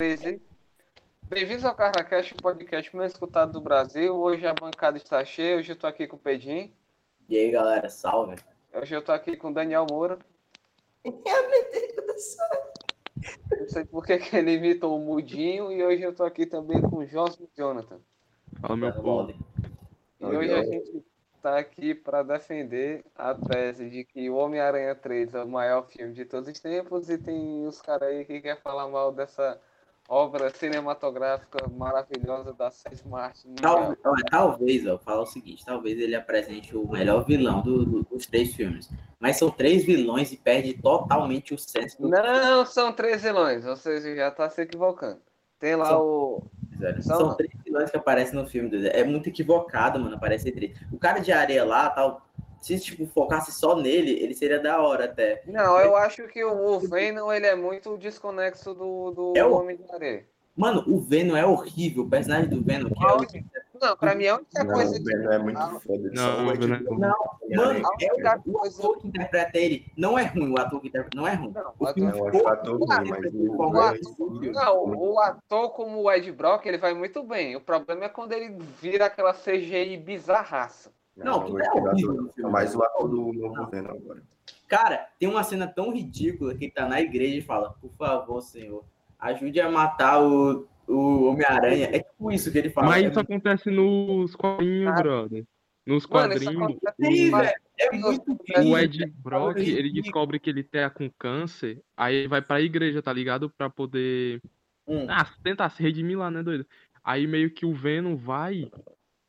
13. Bem-vindos ao CarnaCast, o podcast mais escutado do Brasil. Hoje a bancada está cheia, hoje eu tô aqui com o Pedinho. E aí, galera, salve. Hoje eu tô aqui com o Daniel Moura. Não sei por que ele imitou o Mudinho e hoje eu tô aqui também com o Jonathan. Fala, meu povo. E hoje a gente tá aqui para defender a tese de que o Homem-Aranha 3 é o maior filme de todos os tempos e tem os caras aí que querem falar mal dessa obra cinematográfica maravilhosa da mundial. Tal- olha, talvez, ó, fala o seguinte, talvez ele apresente o melhor vilão do- do- dos três filmes. Mas são três vilões e perde totalmente o senso do Não, são três vilões, ou seja, já tá se equivocando. Tem lá São- o. velho. São São três vilões que aparecem no filme. É muito equivocado, mano, aparecer três. O cara de areia lá, tal, se tipo, focasse só nele, ele seria da hora até. Não, eu acho que o o Venom ele é muito desconexo do, do É o- Homem de Areia. Mano, o Venom é horrível. O personagem do Venom, que é. Aonde? Não, pra mim a única Não, coisa o Venom é muito foda. Não, só o Ed Venom é. Não, mano, é única o, coisa- ator que interpreta ele. Não é ruim, o ator que interpreta não é ruim. Não, O Não, é ruim, mas o é ator-. Não, o ator como o Ed Brock, ele vai muito bem. O problema é quando ele vira aquela CGI bizarraça. Não, eu tudo é horrível. Mas o do novo Venom agora. Cara, tem uma cena tão ridícula que ele tá na igreja e fala: Por favor, senhor, ajude a matar o, o Homem-Aranha. É tipo isso que ele fala. Mas é, isso acontece nos quadrinhos, Ah. brother. Nos Mano, quadrinhos, acontece mas- velho, é muito o Ed. Brock, ele descobre que ele tá com câncer, aí ele vai pra igreja, tá ligado? Pra poder Hum. ah, tentar se redimir lá, né, doido? Aí meio que o Venom vai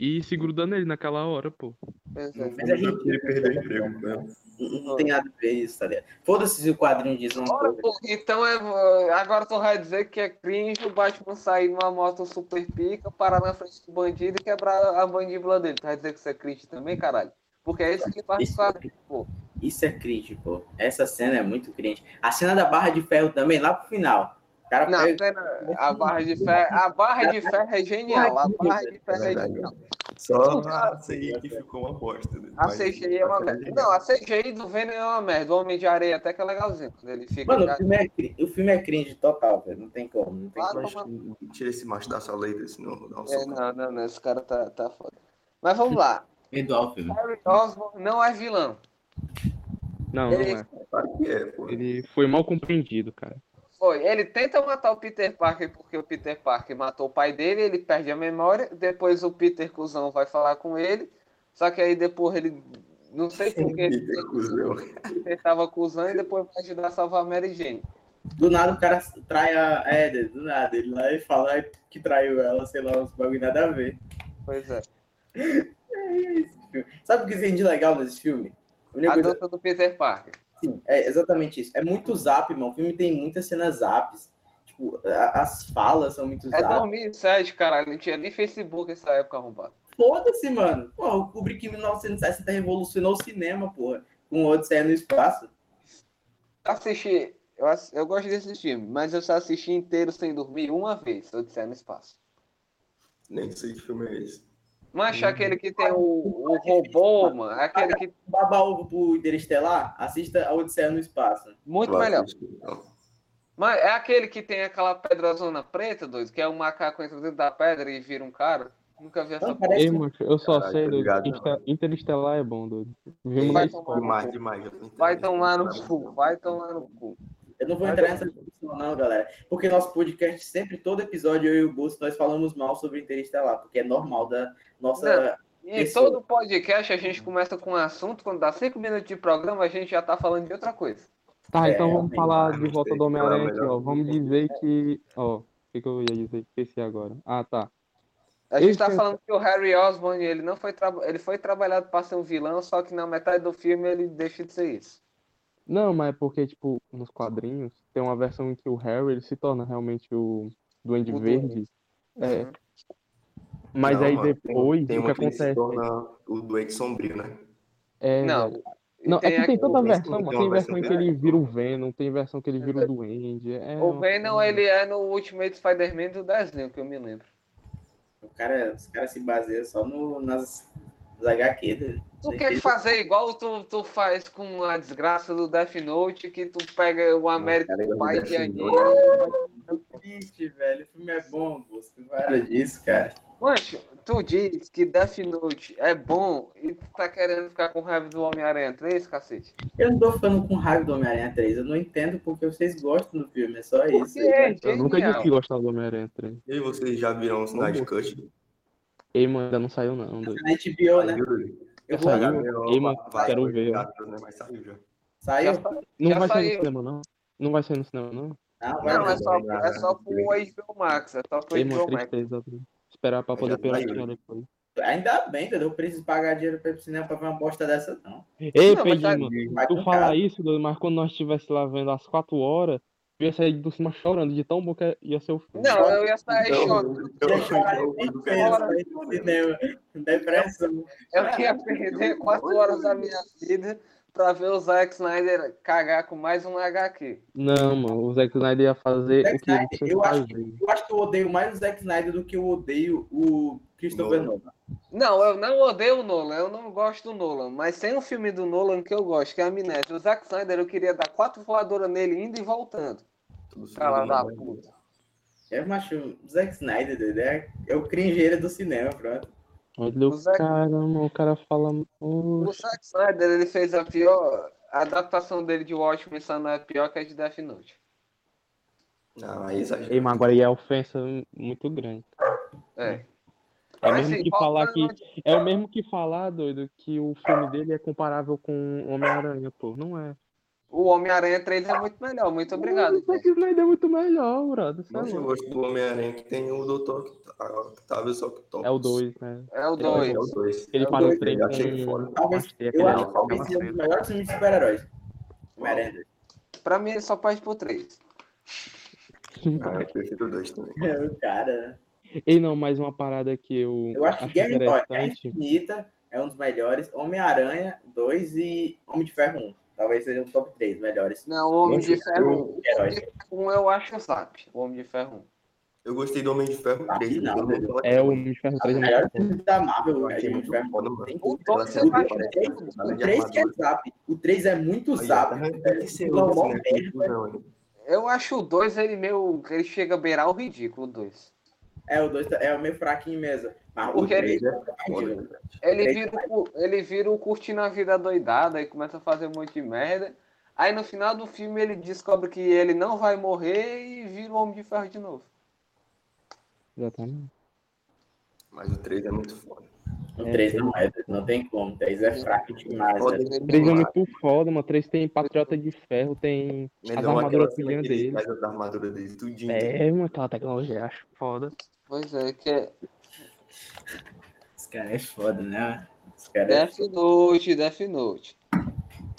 e se gruda nele naquela hora, pô. É. Mas a gente- ele perdeu o emprego. Né? Não, não tem nada a ver isso, tá ligado? Foda-se se o quadrinho diz uma Ora, coisa. pô, então é, agora tu vai dizer que é cringe o Batman sair numa moto super pica, parar na frente do bandido e quebrar a mandíbula dele. Tu vai dizer que isso é cringe também, caralho? Porque é isso que faz Isso- quadrinho, pô. Isso é cringe, pô. Essa cena é muito cringe. A cena da barra de ferro também, lá pro final. O cara Não, pega- cena- a barra de ferro, a barra de ferro é genial. A barra de ferro é genial. Só a CI que ficou uma bosta. né? A CGI é uma merda. Não, a CGI do Venom é uma merda. O Homem de Areia até que é legalzinho. Quando ele fica. Mano, o filme, é, cri- o filme é cringe total, velho. Não tem como. Não tem Ah, como. Mas tira esse macho da sala aí, senão vou dar um É, não, não, não. Esse cara tá, tá foda. Mas vamos lá. Perdoar o filme. Harry Osborn não é vilão. Não, não Ele- é. É. Ele foi mal compreendido, cara. Foi. Ele tenta matar o Peter Parker porque o Peter Parker matou o pai dele, ele perde a memória. Depois o Peter Cusão vai falar com ele. Só que aí depois ele. Não sei por que ele Peter Cusão. Peter tava acusando e depois vai ajudar a salvar a Mary Jane. Do nada o cara trai a Eder, do nada. Ele lá e fala que traiu ela, sei lá, uns bagulho nada a ver. Pois é. Sabe o que tem de legal nesse filme? A A coisa- dança do Peter Parker. Sim, é exatamente isso. É muito zap, mano. O filme tem muitas cenas zaps. Tipo, a- as falas são muito É zap. 2007, caralho. Não tinha nem Facebook nessa época arrombado. Foda-se, mano. Pô, o Kubrick em 1960 revolucionou o cinema, porra. Com o Odisseia no espaço. Assisti. Eu, eu gosto desse filme, mas eu só assisti inteiro sem dormir uma vez, Odisseia no Espaço. Nem sei que filme é esse. Mas aquele que tem o, o robô, mano, aquele que. Baba ovo pro Interestelar, assista a Odisseia no espaço. Muito Eu melhor. Mas é aquele que tem aquela pedrazona preta, doido, que é um macaco entra dentro da pedra e vira um cara. Nunca vi essa Não, parece- Ei, eu só Caralho, sei, tá doido. ligado, Insta- Interestelar é bom, doido. Vimos Vai tomar. Demais, demais. Vai tomar no cu, vai tomar no cu. Eu não vou entrar eu- nessa discussão, não, galera. Porque nosso podcast, sempre, todo episódio, eu e o Busto, nós falamos mal sobre Interestelar, porque é normal da nossa. E Pessoa. todo podcast a gente começa com um assunto, quando dá cinco minutos de programa, a gente já tá falando de outra coisa. Tá, É, então vamos falar não de volta do Homem-Aranha é aqui, ó. Vamos dizer que. Ó, o que, que eu ia dizer? Esqueci agora. Ah, tá. A gente Esse tá é- falando que o Harry Osborn, ele não foi, tra- ele foi trabalhado para ser um vilão, só que na metade do filme ele deixa de ser isso. Não, mas é porque, tipo, nos quadrinhos, tem uma versão em que o Harry ele se torna realmente o Duende O Verde. É. Uhum. Mas Não, aí mano, tem- depois, tem o que ele se acontece? torna o doente sombrio, né? É, Não. Não, é Tem que tem tanta versão, tem mano. uma Tem versão em que ele vira o Venom, tem versão que ele vira o Duende. É O Venom, ele é no Ultimate Spider-Man do desenho, que eu me lembro. O cara, os caras se baseiam só no, nas, HQ. né? Tu quer fazer igual tu, tu faz com a desgraça do Death Note, que tu pega o América eu Pai de anime. Vixe, velho, o filme é bom, Bosco. Para disso, cara. Mancho, tu diz que Death Note é bom e tu tá querendo ficar com raiva do Homem-Aranha 3, cacete? Eu não tô ficando com raiva do Homem-Aranha 3. Eu não entendo porque vocês gostam do filme. É só isso. quê? Eu nunca disse que gostava do Homem-Aranha 3. E vocês já viram o Snyder Cut? Ei, mano, ainda não saiu não, doido. Na HBO, né? Eu vou saiu? Ei, mano, quero ver. Né? Mas saiu já. Saiu? Não Já vai sair no cinema, não? Não vai sair no cinema, não? Não, vai Não, é não. só, é só pro HBO Max, é só pro HBO Max. Esperar pra poder saiu. depois. Ainda bem? Eu preciso pagar dinheiro pra ir pro cinema pra ver uma bosta dessa, não. Ei, Não, mas tá- tu fala isso, mas quando nós estivesse lá vendo às 4 horas, eu ia sair do cinema chorando de tão bom que ia ser o filme. Não, eu ia sair Então, chorando. Ia chorar de do tristeza cara- pra ir pro cinema. Depressão. Eu ia perder quatro horas da minha vida pra ver o Zack Snyder cagar com mais um HQ. Não, mano, o Zack Snyder ia fazer Zack o que ele Snyder, precisa eu acho fazer. Eu acho que eu odeio mais o Zack Snyder do que eu odeio o Christopher Nolan. Nolan. Não, eu não odeio o Nolan, eu não gosto do Nolan, mas tem um filme do Nolan que eu gosto, que é a Amnésia. O Zack Snyder eu queria dar quatro voadoras nele indo e voltando. Do da Nolan. puta. Eu acho o Zack Snyder, doido, é, é o cringeiro do cinema, pronto. Olha o O Zack- cara, mano, o cara fala. O "Oxe, Zack Snyder ele fez a pior. A adaptação dele de Watchmen só não é pior que a de Death Note. Não, aí exagero. Ei, mas agora aí é ofensa muito grande. É. É Mas, mesmo assim, que falar que. É o mesmo que falar, doido, que o filme dele é comparável com Homem-Aranha, pô. Não é. O Homem-Aranha 3 é muito melhor, muito obrigado. O Zack Snyder é muito melhor, brother. É Mas eu gosto do Homem-Aranha que tem o Doutor Octavius Octopus. É o 2, né? É o Ele- 2. É o 2. Ele É o para o dois, trem eu achei foda. Talvez, eu acho que talvez seja um dos melhores filmes de super-heróis. Homem-Aranha. Pra mim ele só perde por 3. Ah, eu prefiro o 2 também. É o cara, né? Ei, não, mais uma parada que eu, Eu acho que Guerra. Infinita é um dos melhores. Homem-Aranha 2 e Homem de Ferro 1. Talvez seja o top 3 melhores Não, o Homem de Ferro 1. eu- O Homem de Ferro 1 eu acho o Zap. O Homem de Ferro 1. Eu gostei do Homem de Ferro Ah, 3. não, todo mundo fala que É o. Homem de Ferro Os 3 é melhores muito bom. filmes da Marvel, Eu é achei Homem de muito Ferro foda, 1. mano. Tem O tudo. dois Aquela eu cena que acho aparece três- na cidade O de 3 que é zap. O 3 é muito zap. né? Eu acho o 2 ele meio. Ele chega a beirar o ridículo, o 2. É, o 2 é meio fraquinho mesmo. Mas o Porque 3 ele- é Foda, foda. né? Ele vira, o, cu- ele vira o curtindo a vida doidada e começa a fazer um monte de merda. Aí no final do filme ele descobre que ele não vai morrer e vira o Homem de Ferro de novo. Exatamente. Mas o 3 é muito foda. O 3 não é, não tem como. O 3 é fraco demais. O 3 é muito foda, mano. O 3 tem Patriota de Ferro, tem as Melhor aquela armaduras ele dele. faz as armaduras dele, tudinho. É, mano, aquela tecnologia, acho foda. Pois é, que é Esse cara é foda, né? Esse cara é... Death Note, Death Note.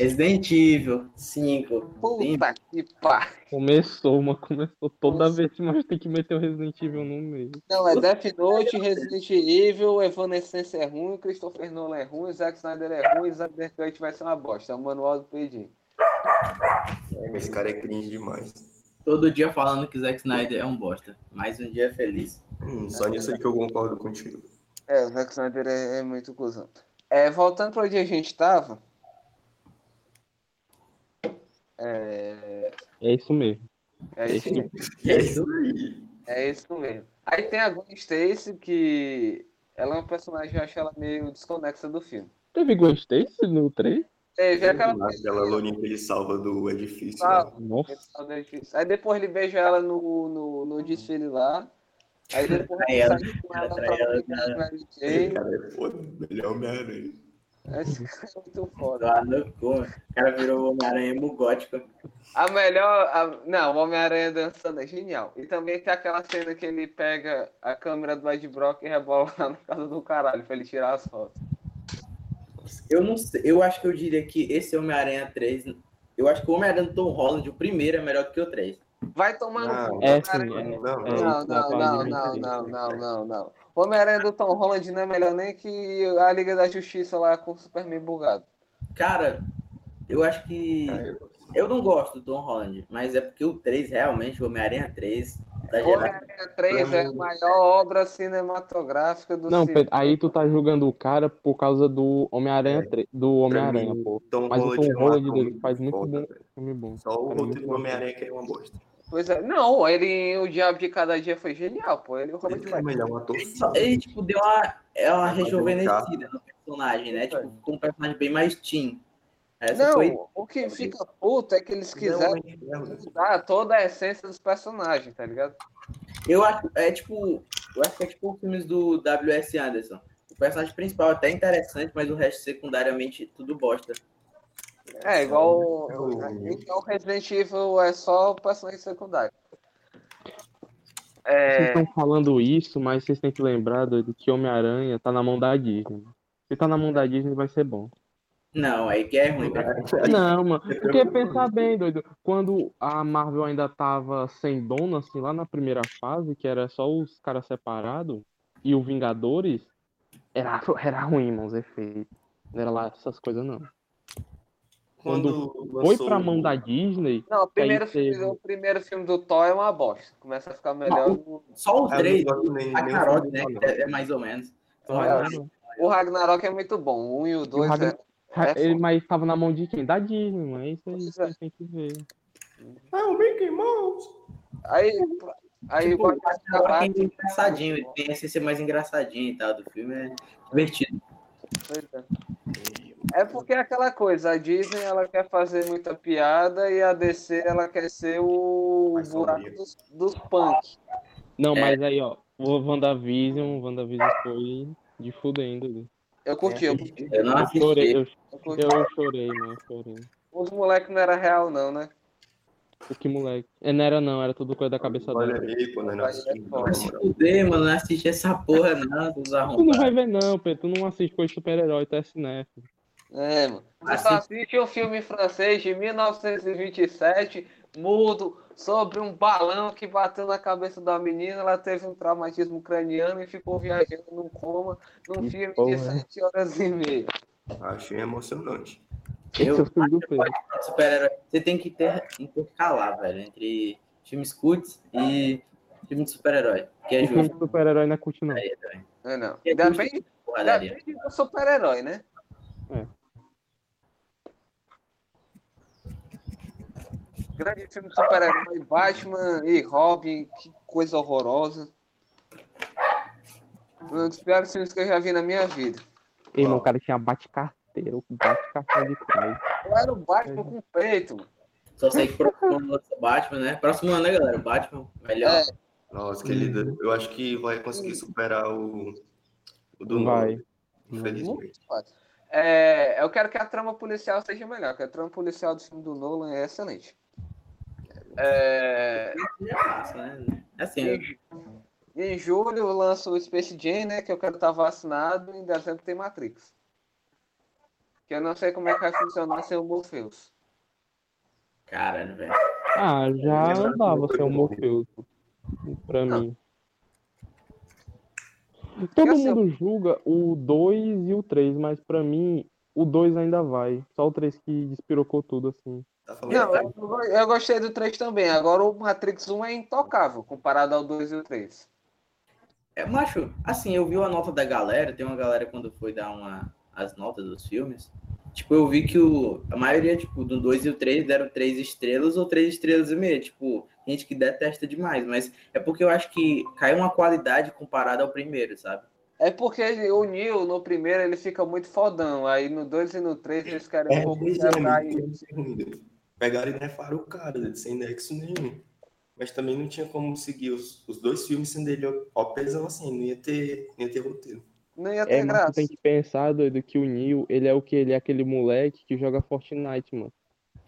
Resident Evil 5. Puta que pariu. Começou, mano, começou. Toda Nossa. vez que nós tem que meter o Resident Evil no meio. Não, é Death Note, Resident Evil, Evanescence é ruim, Christopher Nolan é ruim, Zack Snyder é ruim, Zack Cut vai ser uma bosta. É o manual do Pedinho. É, Esse cara é cringe demais. Todo dia falando que Zack Snyder é um bosta. Mais um dia feliz. Hum, só nisso aí que eu concordo contigo. É, o Zack Snyder é, é muito cuzão. É, voltando para onde a gente tava. É, É isso mesmo. é isso mesmo. É isso aí. É isso mesmo. Aí tem a Gwen Stacy, que ela é uma personagem, eu acho ela meio desconexa do filme. Teve Ghost Stacy no 3? Teve aquela Aquela lourinha que ele salva do edifício. Ah, né? Nossa. Aí depois ele beija ela no, no, no desfile lá. Aí depois Aí ele ela- ela ela, brincar com a Mary Esse cara é foda. Melhor Homem-Aranha. Esse cara é muito foda. No cu. O cara virou Homem-Aranha gótico. A melhor. a- não, o Homem-Aranha dançando é genial. E também tem aquela cena que ele pega a câmera do Ed Brock e rebola lá na casa do caralho pra ele tirar as fotos. Eu não sei. Eu acho que eu diria que esse Homem-Aranha 3. Eu acho que o Homem-Aranha do Tom Holland, o primeiro, é melhor do que o 3. Vai tomar no Não, cu. É. Não, Não, não, não, não, não, não, não. O Homem-Aranha do Tom Holland não é melhor nem que a Liga da Justiça lá com o Superman bugado. Cara, eu acho que. Eu não gosto do Tom Holland, mas é porque o 3, realmente, o Homem-Aranha 3, tá O gerando. Homem-Aranha 3 é a maior obra cinematográfica do Não, cinema. Pedro, aí tu tá julgando o cara por causa do Homem-Aranha 3, do Homem-Aranha, pô. Tom Mas o Holland Tom é um Holland ator dele faz muito bom. velho. Filme bom. Só o roteiro do bom. Homem-Aranha que é uma bosta. Pois é. Não, ele o Diabo de Cada Dia foi genial, pô. Ele o Ele também é um ator. Só- Ele, tipo, deu uma, é uma é um rejuvenescida no personagem, né? Tipo, com um personagem bem mais teen. Essa Não, foi. o que fica puto é que eles quiseram é- mudar toda a essência dos personagens, tá ligado? Eu acho, é tipo, eu acho que é tipo os filmes do W.S. Anderson. O personagem principal é até interessante, mas o resto secundariamente tudo bosta. É, igual É o- então Resident Evil é só personagem secundário. Vocês É, estão falando isso, mas vocês têm que lembrar, doido, que Homem-Aranha tá na mão da Disney. Se tá na mão da Disney, vai ser bom. Não, aí que é ruim, velho. Não, mano. Porque pensa bem, doido. Quando a Marvel ainda tava sem dono, assim, lá na primeira fase, que era só os caras separados, e o Vingadores, era, era ruim, mano, os efeitos. Não era lá essas coisas, não. Quando Foi lançou pra o- mão da Disney, não, o primeiro, filme, teve- o primeiro filme do Thor é uma bosta. Começa a ficar melhor. no- Só três, não gosto nem- nem Ragnarok, do né? É, é mais ou menos. Então, Ah, Ragnarok- O Ragnarok é muito bom. O um e o dois Ragn- é. É ele, mas tava na mão de quem? Da Disney, mano. É isso aí Pois que é. têm que ver. Ah, o Mickey Mouse. Aí, aí Tipo, pode o Ragnarok é engraçadinho, ele tem a essência mais engraçadinha e tal do filme, é divertido. Pois é. É porque é aquela coisa, a Disney ela quer fazer muita piada e a DC ela quer ser o Mais buraco dos, dos punk. Não, É. mas aí, ó, o WandaVision, o WandaVision foi de fudendo. Eu curti, eu curti. Eu não Eu chorei, assisti. eu, Eu curti. eu chorei, mano, eu chorei. Os moleques não era real, não, né? O que moleque? É, não era não, era tudo coisa da cabeça Olha dele. aí, pô, né? Não Vai, assisti, é se fuder, mano, não assisti essa porra não, dos Tu não vai ver não, Pedro, tu não assiste coisa de super-herói, tu é cinéfilo. É, mano. Você só assiste um filme francês de 1927, mudo, sobre um balão que bateu na cabeça da menina, ela teve um traumatismo craniano e ficou viajando num coma num Que filme porra, de hein? 7 horas e meia. Achei emocionante. Eu- é. Super-herói. Você tem que ter, intercalar, velho, entre filmes cults e filme de super-herói. Que é O filme justo. de super-herói não é curte não. É, não. É Depende, Porradaria. depende do super-herói, né? É. Grande filme de super-herói, Batman e Robin, que coisa horrorosa. Um dos piores filmes que eu já vi na minha vida. Ei, mano, o cara tinha bate-carteira, o bate-cartão de trás. Eu era o Batman com peito. Só sei que próximo Batman, né? Próximo ano, né, galera? Batman, melhor. É. Nossa, que lindo. Eu acho que vai conseguir superar o, o do Vai. Nolan, Infelizmente. Fácil. É, eu quero que a trama policial seja melhor, que a trama policial do filme do Nolan é excelente. É, É né? Assim, eu- em, em julho lança o Space Jam, né? Que eu quero estar vacinado. Em dezembro tem Matrix. Que eu não sei como é que vai funcionar sem o Morpheus. caralho, velho. Ah, já andava sem o Morpheus, pra Não. mim. Todo assim, mundo julga o 2 e o 3, mas pra mim o 2 ainda vai. Só o 3 que despirocou tudo, assim. Tá falando Não, eu, eu gostei do 3 também. Agora o Matrix 1 é intocável comparado ao 2 e o 3. É, macho, assim, eu vi a nota da galera, tem uma galera quando foi dar uma, as notas dos filmes. Tipo, eu vi que o, a maioria, tipo, do 2 e o 3 deram 3 estrelas ou 3 estrelas e meia. Tipo, gente que detesta demais. Mas é porque eu acho que caiu uma qualidade comparada ao primeiro, sabe? É porque o Neil, no primeiro, ele fica muito fodão. Aí no 2 e no 3 eles querem um É, pouco pois quebrar é, Pegaram e nefaram o cara, né, sem nexo nenhum. Mas também não tinha como seguir os, os dois filmes sendo ele opesão assim, não ia ter, não ia ter roteiro. Não ia ter É, mas tu graça. tem que pensar, doido, que o Neil, ele é o que? Ele é aquele moleque que joga Fortnite, mano.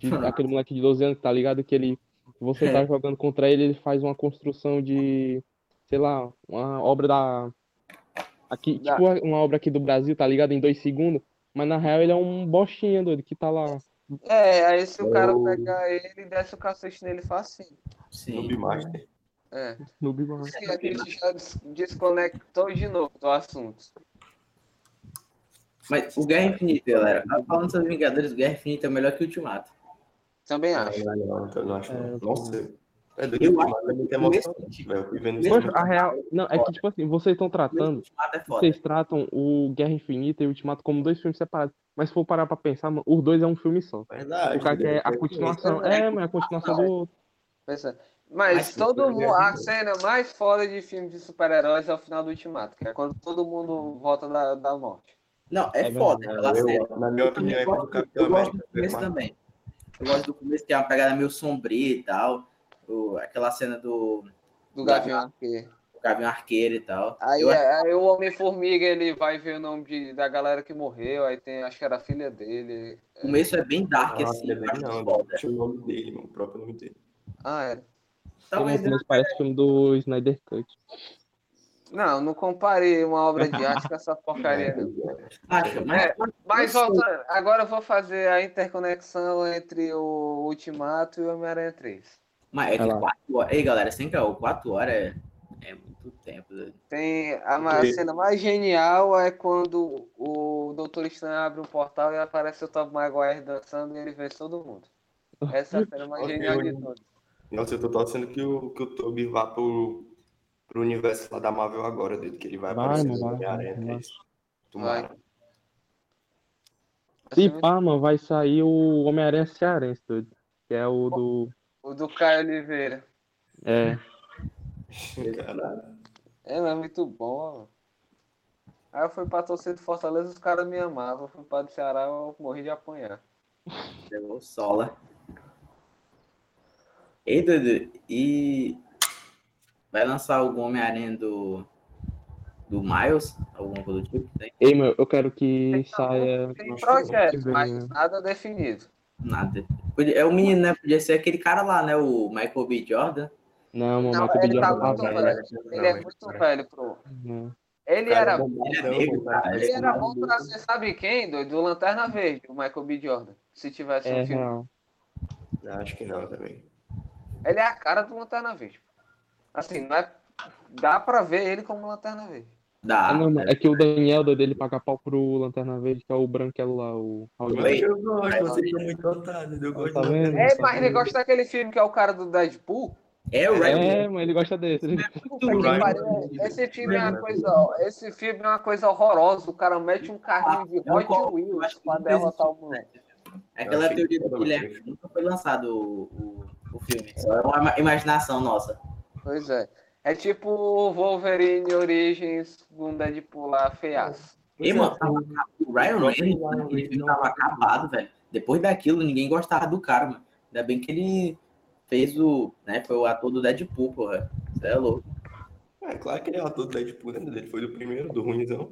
De- aquele moleque de 12 anos, tá ligado? Que ele. Você tá jogando contra ele, ele faz uma construção de. Sei lá, uma obra da. Aqui, Da- tipo uma obra aqui do Brasil, tá ligado? Em dois segundos. Mas na real ele é um bostinha, doido, que tá lá. É, aí se o cara Eu- pegar ele e desce o cacete nele facinho. Sim. Noob Master. É. No Brother. E a gente já des- desconectou de novo do assunto. Mas o Guerra Infinita, galera. Falando sobre Vingadores, o Guerra Infinita é melhor que o Ultimato. Também Não, acho. não, não, eu não acho. É, não. Nossa, é doido, Eu é muito emocionante, velho. Eu fui vendo isso Poxa, muito. a real. Não, é que tipo assim, vocês estão O tratando. Ultimato é foda. Vocês tratam o Guerra Infinita e o Ultimato como dois filmes separados. Mas se for parar pra pensar, mano, os dois é um filme só. Verdade. O cara quer a né? continuação. É, mas é a continuação do outro. É. Mas todo mundo. A cena mais foda de filme de super-heróis é o final do Ultimato, que é quando todo mundo volta da, da morte. Não, é, É foda. Eu, na minha opinião, é eu gosto do começo também. Eu gosto do começo, que é uma pegada meio sombria e tal. O- aquela cena do, Do Gavião Arqueiro. do Gavião Arqueiro e tal. Aí, Eu- é- aí o Homem-Formiga ele vai ver o nome de, da galera que morreu, aí tem, acho que era a filha dele. O começo é bem dark, Não, assim. ele acho não, foda. deixa o nome dele, mano, o próprio nome dele. Ah, era. Talvez Mas parece filme do Snyder Cut. Não, não comparei uma obra de arte com essa porcaria, não. acho, mas, É, Mas voltando, agora eu vou fazer a interconexão entre o Ultimato e o Homem-Aranha 3. Mas é que lá. quatro horas. Ei, galera, sem caô, quatro horas é, é muito tempo. né? Tem a, cena mais genial é quando o Doutor Estranho abre um portal e aparece o Tom Maguire dançando e ele vence todo mundo. Essa é a cena mais genial de todas. Nossa, eu tô torcendo que o, que o Toby vá pro, pro universo lá da Marvel agora, dele, que ele vai, Vai, aparecer no Homem-Aranha. 3. Tomara. Se é pá, mano, vai sair o Homem-Aranha Cearense, doido. Que é o do. O do Caio Oliveira. É. Caralho. É, mas muito bom. mano. Aí eu fui pra torcer do Fortaleza, os caras me amavam. Eu fui pra do Ceará, eu morri de apanhar. Pegou sola. Ei, Dudu, e vai lançar algum Homem-Aranha do, do Miles? Alguma coisa do tipo? Tem Ei, meu, eu quero que saia. Tem projeto, mas né? nada definido. Nada. É o menino, né? Podia ser aquele cara lá, né? O Michael B. Jordan. Não, Não, Michael ele B. tá Jordan muito tá velho. velho. Ele é muito velho, pro. Não. Ele Cara, era, bombadão, ele é cara. ele era bom pra ser, sabe quem, doido? Do Lanterna Verde, o Michael B. Jordan. Se tivesse É um filme. real. Acho que não também. Ele é a cara do Lanterna Verde. Assim, não é. Dá pra ver ele como Lanterna Verde. Da... Ah, não, é que o Daniel doido, ele paga pau pro Lanterna Verde, que é o branquelo lá, o eu gosto, vocês são muito otários, eu gosto Tá vendo? É, mas ele gosta daquele filme que é o cara do Deadpool. É o Ryan É, mas ele gosta desse. Reynolds. Esse filme é uma coisa. Esse filme é uma coisa horrorosa. O cara mete um carrinho de Hot Wheels acho que pra derrotar o moleque. Aquela Eu achei teoria do foda, Guilherme nunca foi lançado o, o, o filme. Só é uma ima- imaginação nossa. Pois é. É tipo o Wolverine Origins com Deadpool lá, feiaço. E, mano, tava- o Ryan Reynolds, aquele filme tava acabado, velho. Depois daquilo, ninguém gostava do cara, mano. Ainda bem que ele fez o. né? Foi o ator do Deadpool, porra. Você é louco. É claro que ele é o ator do Deadpool, né? Ele foi do primeiro, do ruimzão.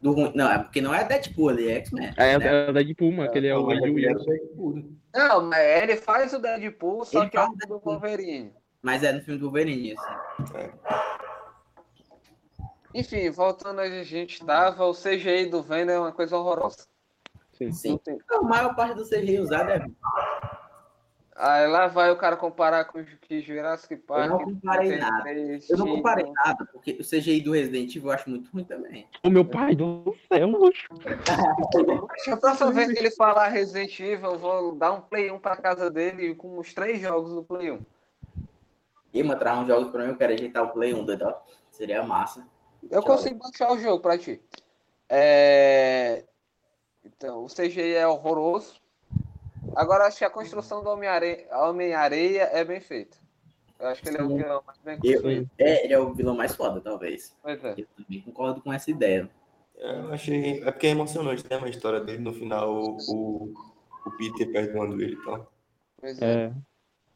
Do ruim. Não, é porque não é Deadpool, ele é X-Men. É, né? é o Deadpool, mano, que ele é o Mas Wade ele era o Wilson. Deadpool, né? Não, mas ele faz o Deadpool, só Ele que é o do. Wolverine. Mas é no filme do Wolverine, assim. Enfim, voltando onde a gente estava, o CGI do Venom é uma coisa horrorosa. Sim. Sim. Tem- A maior parte do CGI usado é. Aí lá vai o cara comparar com o que Jurassic Park. não comparei nada. 33, Eu não comparei nada, porque o CGI do Resident Evil eu acho muito ruim também. Ô, meu pai do céu, a próxima vez que ele falar Resident Evil, eu vou dar um Play 1 pra casa dele com os três jogos do Play 1. E mostrar uns jogos pra mim, eu quero ajeitar o Play 1, doido. ó. Seria massa. Eu Tchau. consigo baixar o jogo pra ti. É... Então, o CGI é horroroso. Agora, acho que a construção do Homem-Areia Homem-Areia é bem feita. Eu acho que ele é o vilão mais bem Eu- construído. é, ele é o vilão mais foda, talvez. Pois é. Eu também concordo com essa ideia. Eu achei. É porque é emocionante, né? A história dele no final, o, o Peter perdoando ele e tal. Pois é. É.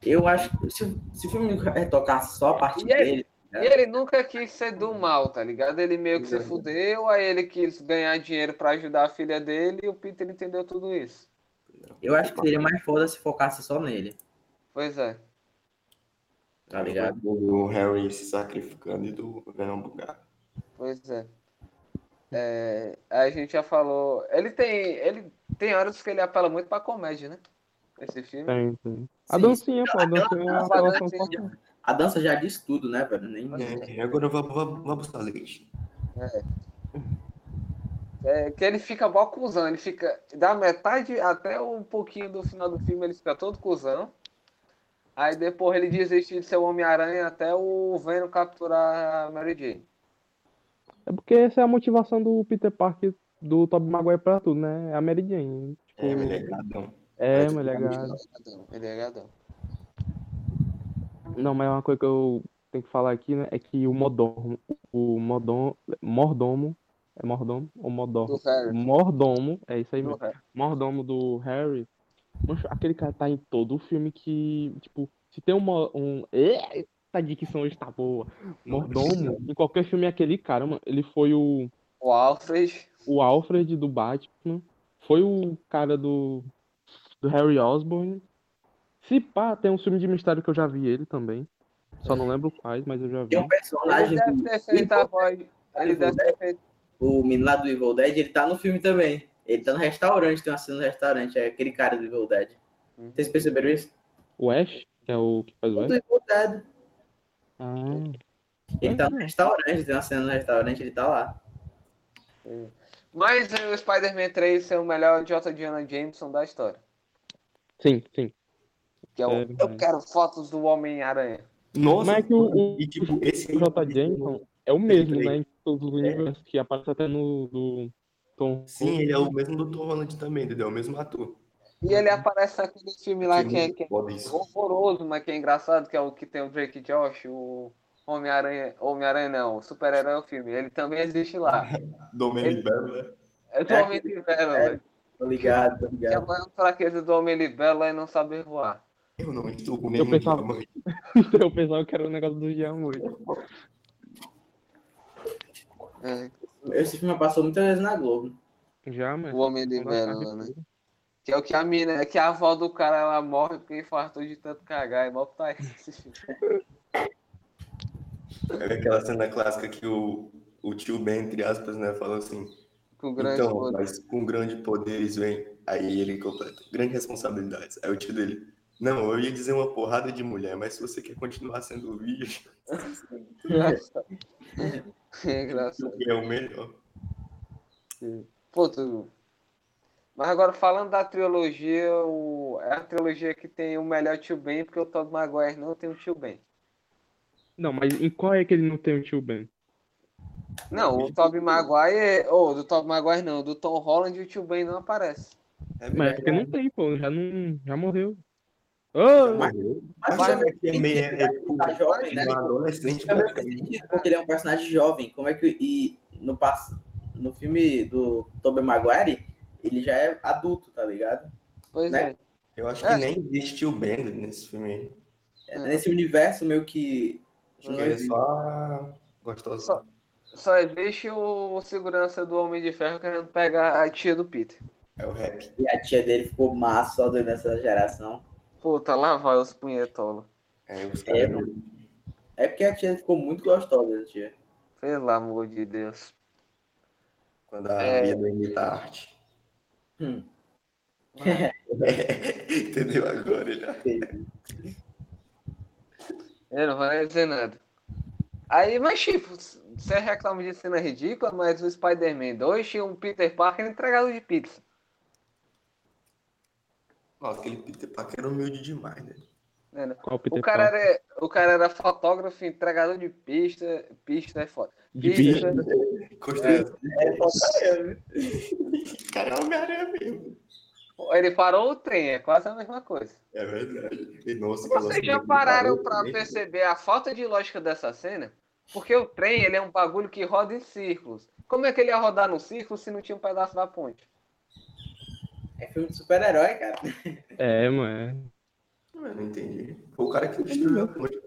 Eu acho que se, se o filme retocasse só a parte E ele- dele, E ele nunca quis ser do mal, tá ligado? Ele meio que se fudeu, aí ele quis ganhar dinheiro pra ajudar a filha dele e o Peter entendeu tudo isso. eu acho que seria mais foda se focasse só nele, Pois é. tá ligado? O Harry se sacrificando e do Venom bugar. Pois é. É, a gente já falou. Ele tem. Ele tem horas que ele apela muito pra comédia, né? Esse filme. Tem, tem. A Sim, dancinha, pô, a dancinha é uma total. A dança já diz tudo, né, velho? Nem... É, agora vamos, vamos, vamos buscar leite. É, que ele fica mó cuzão. Ele fica. Da metade até um pouquinho do final do filme, ele fica todo cuzão. Aí depois ele desiste de ser o Homem-Aranha até o Venom capturar a Mary Jane. É porque essa é a motivação do Peter Parker, do Tobey Maguire pra tudo, né? É a Mary Jane. Tipo, É, ele é. É, Mas. Ele é gadão, Ele é gadão. Não, mas é uma coisa que eu tenho que falar aqui, né? É que o Modormo, o Modom, Mordomo, é Mordomo ou Modormo? Do Harry. Mordomo, é isso aí mesmo. Mordomo do Harry. Mancho, aquele cara tá em todo o filme que, tipo, se tem uma, um. Eita, dicção hoje tá boa. Mordomo, em qualquer filme é aquele cara, mano. Ele foi o, O Alfred. o Alfred do Batman. Foi o cara do, do Harry Osborn. Se pá, tem um filme de mistério que eu já vi ele também. Só não lembro quais, mas eu já vi. Tem um Ele personagem, deve do, ter feito a voz. Ele deve ter feito. o menino lá do Evil Dead, ele tá no filme também. Ele tá no restaurante, tem uma cena no restaurante, é aquele cara do Evil Dead. Vocês perceberam isso? O Ash, que é o que faz o Do Ash. Evil Dead. Ah, Ele tá no restaurante, tem uma cena no restaurante, ele tá lá. Mas o Spider-Man 3 é o melhor J. Jonah Jameson da história. Sim, sim. Que é o, É eu quero fotos do Homem-Aranha. Nossa, Mas é que o- o- e tipo, esse. O J. Jameson é o mesmo, né? Em todos os universos, que aparece até no do Tom. Sim, ele é o mesmo do Tom Holland também, entendeu? É o mesmo ator. E ele aparece naquele filme lá que é, que é horroroso, mas que é engraçado, que é o que tem o Drake Josh, o Homem-Aranha. Homem-Aranha não, o super-herói é o filme. Ele também existe lá. Dominic Ele- Bell, né? É do É, Libelo, é. Tô ligado, tô Que a ligado. maior fraqueza do Homem Libelo é não saber voar. Eu não estou com Eu nenhum pensava- diamante. eu pensava que era o negócio do Jean hoje. É, Esse filme passou muitas vezes na Globo. Já, mas. o Homem dá Libelo, pra né? Que é o que a mina, que a avó do cara ela morre porque infartou de tanto cagar. É mó tá esse filme. É aquela cena clássica que o, o tio Ben, entre aspas, né, fala assim. Com grande então, poder. mas com grandes poderes vem. Aí ele completa. Grandes responsabilidades. Aí o tio dele. Não, eu ia dizer uma porrada de mulher, mas se você quer continuar sendo virgem. É engraçado. é o melhor. Pô, tu... Mas agora falando da trilogia, o... é a trilogia que tem o melhor tio Ben, porque o Tobey Maguire não tem o tio Ben. Não, mas em qual é que ele não tem o tio Ben? Não, o Tobey Maguire, ou do Tobey Maguire não, do Tom Holland o tio Ben não aparece. É Mas é porque não tem, pô. Já não. Já morreu. Ô! Mas- Mas Mas sabe que é meio. É, é, tá jovem, né? adolescente. Né? porque ele é um personagem jovem. Como é que. E no, no filme do Tobey Maguire, ele já é adulto, tá ligado? Pois Né? é. Eu acho É. que nem existe o Ben nesse filme aí. É, Nesse universo meio que. Acho que ele é só gostoso. Só- Só existe o segurança do Homem de Ferro querendo pegar a tia do Peter. É o rap. E a tia dele ficou massa só nessa geração. Puta, lá vai os punhetolos. É, os É. É porque a tia ficou muito gostosa, a tia. Pelo amor de Deus. Quando a É. vida imita a arte. Hum. Entendeu agora já? Eu não vou nem dizer nada. Aí, mas tipo, você reclama de cena ridícula, mas o Spider-Man 2 tinha um Peter Parker entregado de pizza. Nossa, aquele Peter Parker era humilde demais, né? né? Qual Peter O cara, Parker? era, o cara era fotógrafo, entregador de pista. Pista é foda. De Pista. Construiu. É, só caramba. Cara, é Homem-Aranha mesmo. Ele parou o trem, é quase a mesma coisa. É verdade. E, nossa, Vocês já pararam pra perceber a falta de lógica dessa cena? Porque o trem, ele é um bagulho que roda em círculos. Como é que ele ia rodar no círculo se não tinha um pedaço da ponte? É filme de super-herói, cara. É, mano. Eu não entendi. Foi o cara que destruiu a ponte.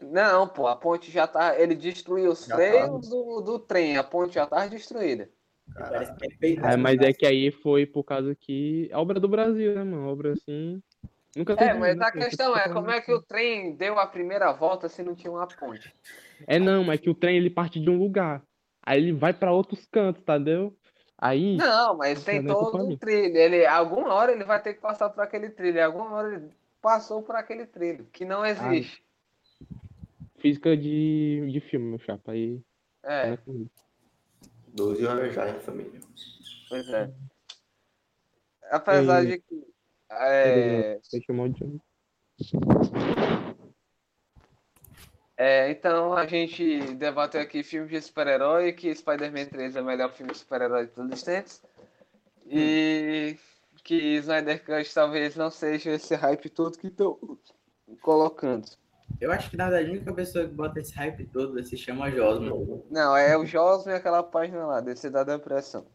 Não, pô, a ponte já tá. Ele destruiu os Já freios do, do trem, a ponte já tá destruída. Parece que é feito. É, mas é que aí foi por causa que. A obra do Brasil, né, mano? Obra assim. Nunca É, mas né, a questão é como é que o trem deu a primeira volta se não tinha uma ponte? É não, mas que o trem ele parte de um lugar. Aí ele vai pra outros cantos, entendeu? Aí. Não, mas tem Não é todo um trilho. Ele, alguma hora ele vai ter que passar por aquele trilho. Alguma hora ele passou por aquele trilho, que não existe. Física de, de filme, meu chapa. Aí. É, né. 12 horas já, hein, família? pois é. Apesar E- de que. É, Deixa eu chamar o John. é, então a gente debateu aqui filmes de super-herói, que Spider-Man 3 é o melhor filme de super-herói de todos os tempos. E que Snyder Cut talvez não seja esse hype todo que estão colocando. Eu acho que na verdade a única pessoa que bota esse hype todo se chama Josman. Não, é o Josman e aquela página lá, DC da Depressão.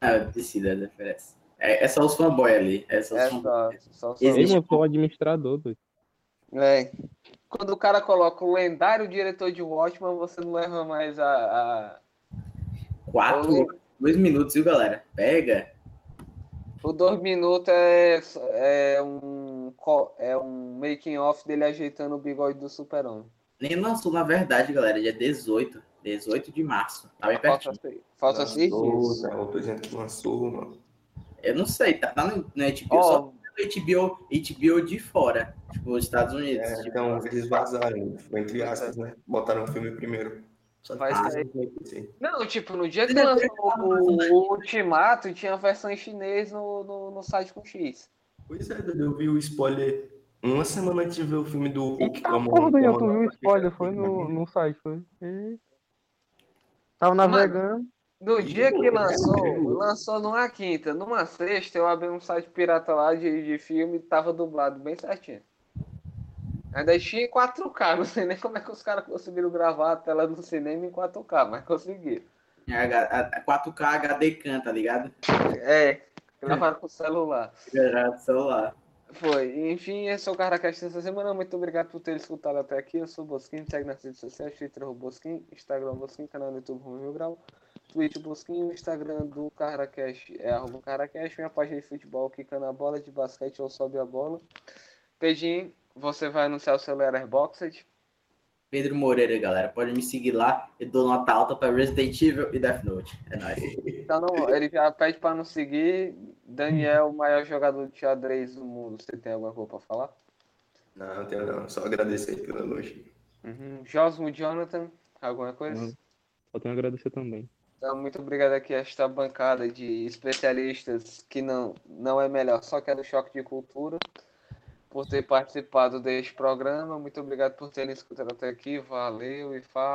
Ah, decida da diferença. É, é só os fanboy ali. É só os É fanboy. só, só, só. Existe- montou o administrador, doido. É. Quando o cara coloca o lendário diretor de Watchmen, você não leva mais a. a... Quatro, dois minutos, viu, galera? Pega. O dois minutos é, é um é um making off dele ajeitando o bigode do super-homem. Nem lançou, na verdade, galera. Dia 18. 18 de março. Tá bem Falta, pertinho. falta seis dias. Tô dizendo que lançou, mano. Eu não sei, tá, tá no, no HBO, só Ó, no HBO, HBO de fora. Tipo, os Estados Unidos. É, tipo, então, eles vazaram, foi entre aspas, né? Botaram o filme primeiro. Só Vai que- sair. não, tipo, no dia que lançou o, o Ultimato, tinha a versão em chinês no, no, no site com X. Pois é, Dudu, eu vi o spoiler uma semana antes de ver o filme do Hulk. Eita porra, Daniel, tu viu o spoiler? Foi no, no site, foi. E... Tava navegando. No dia que lançou, lançou numa quinta. Numa sexta, eu abri um site pirata lá de, de filme e tava dublado bem certinho. Ainda tinha em 4K, não sei nem como é que os caras conseguiram gravar a tela do cinema em 4K, mas conseguiram. A- 4K HD Can, tá ligado? É, gravaram com o celular. Gravado no celular. Foi. Enfim, esse é o CaraCast dessa semana. Muito obrigado por ter escutado até aqui. Eu sou o Bosquim, segue nas redes sociais, Twitter o Bosquim, Instagram Bosquim, canal no YouTube Mil Grau, Twitch Bosquim, o Instagram do CaraCast é arroba CaraCast, minha página de futebol, quica na bola, de basquete ou sobe a bola. Pedinho, você vai anunciar o seu Letterboxd. Pedro Moreira, galera. Pode me seguir lá. Eu dou nota alta pra Resident Evil e Death Note. É nóis. Então, não, ele já pede para não seguir. Daniel, o maior jogador de xadrez do mundo. Você tem alguma coisa para falar? Não, não tenho não. Só agradecer pela elogio. Uhum. Josmo Jonathan, alguma coisa? Não. Só tenho a agradecer também. Então, muito obrigado aqui a esta bancada de especialistas que não, não é melhor, só que é do choque de cultura, por ter participado deste programa. Muito obrigado por terem escutado até aqui. Valeu e fala.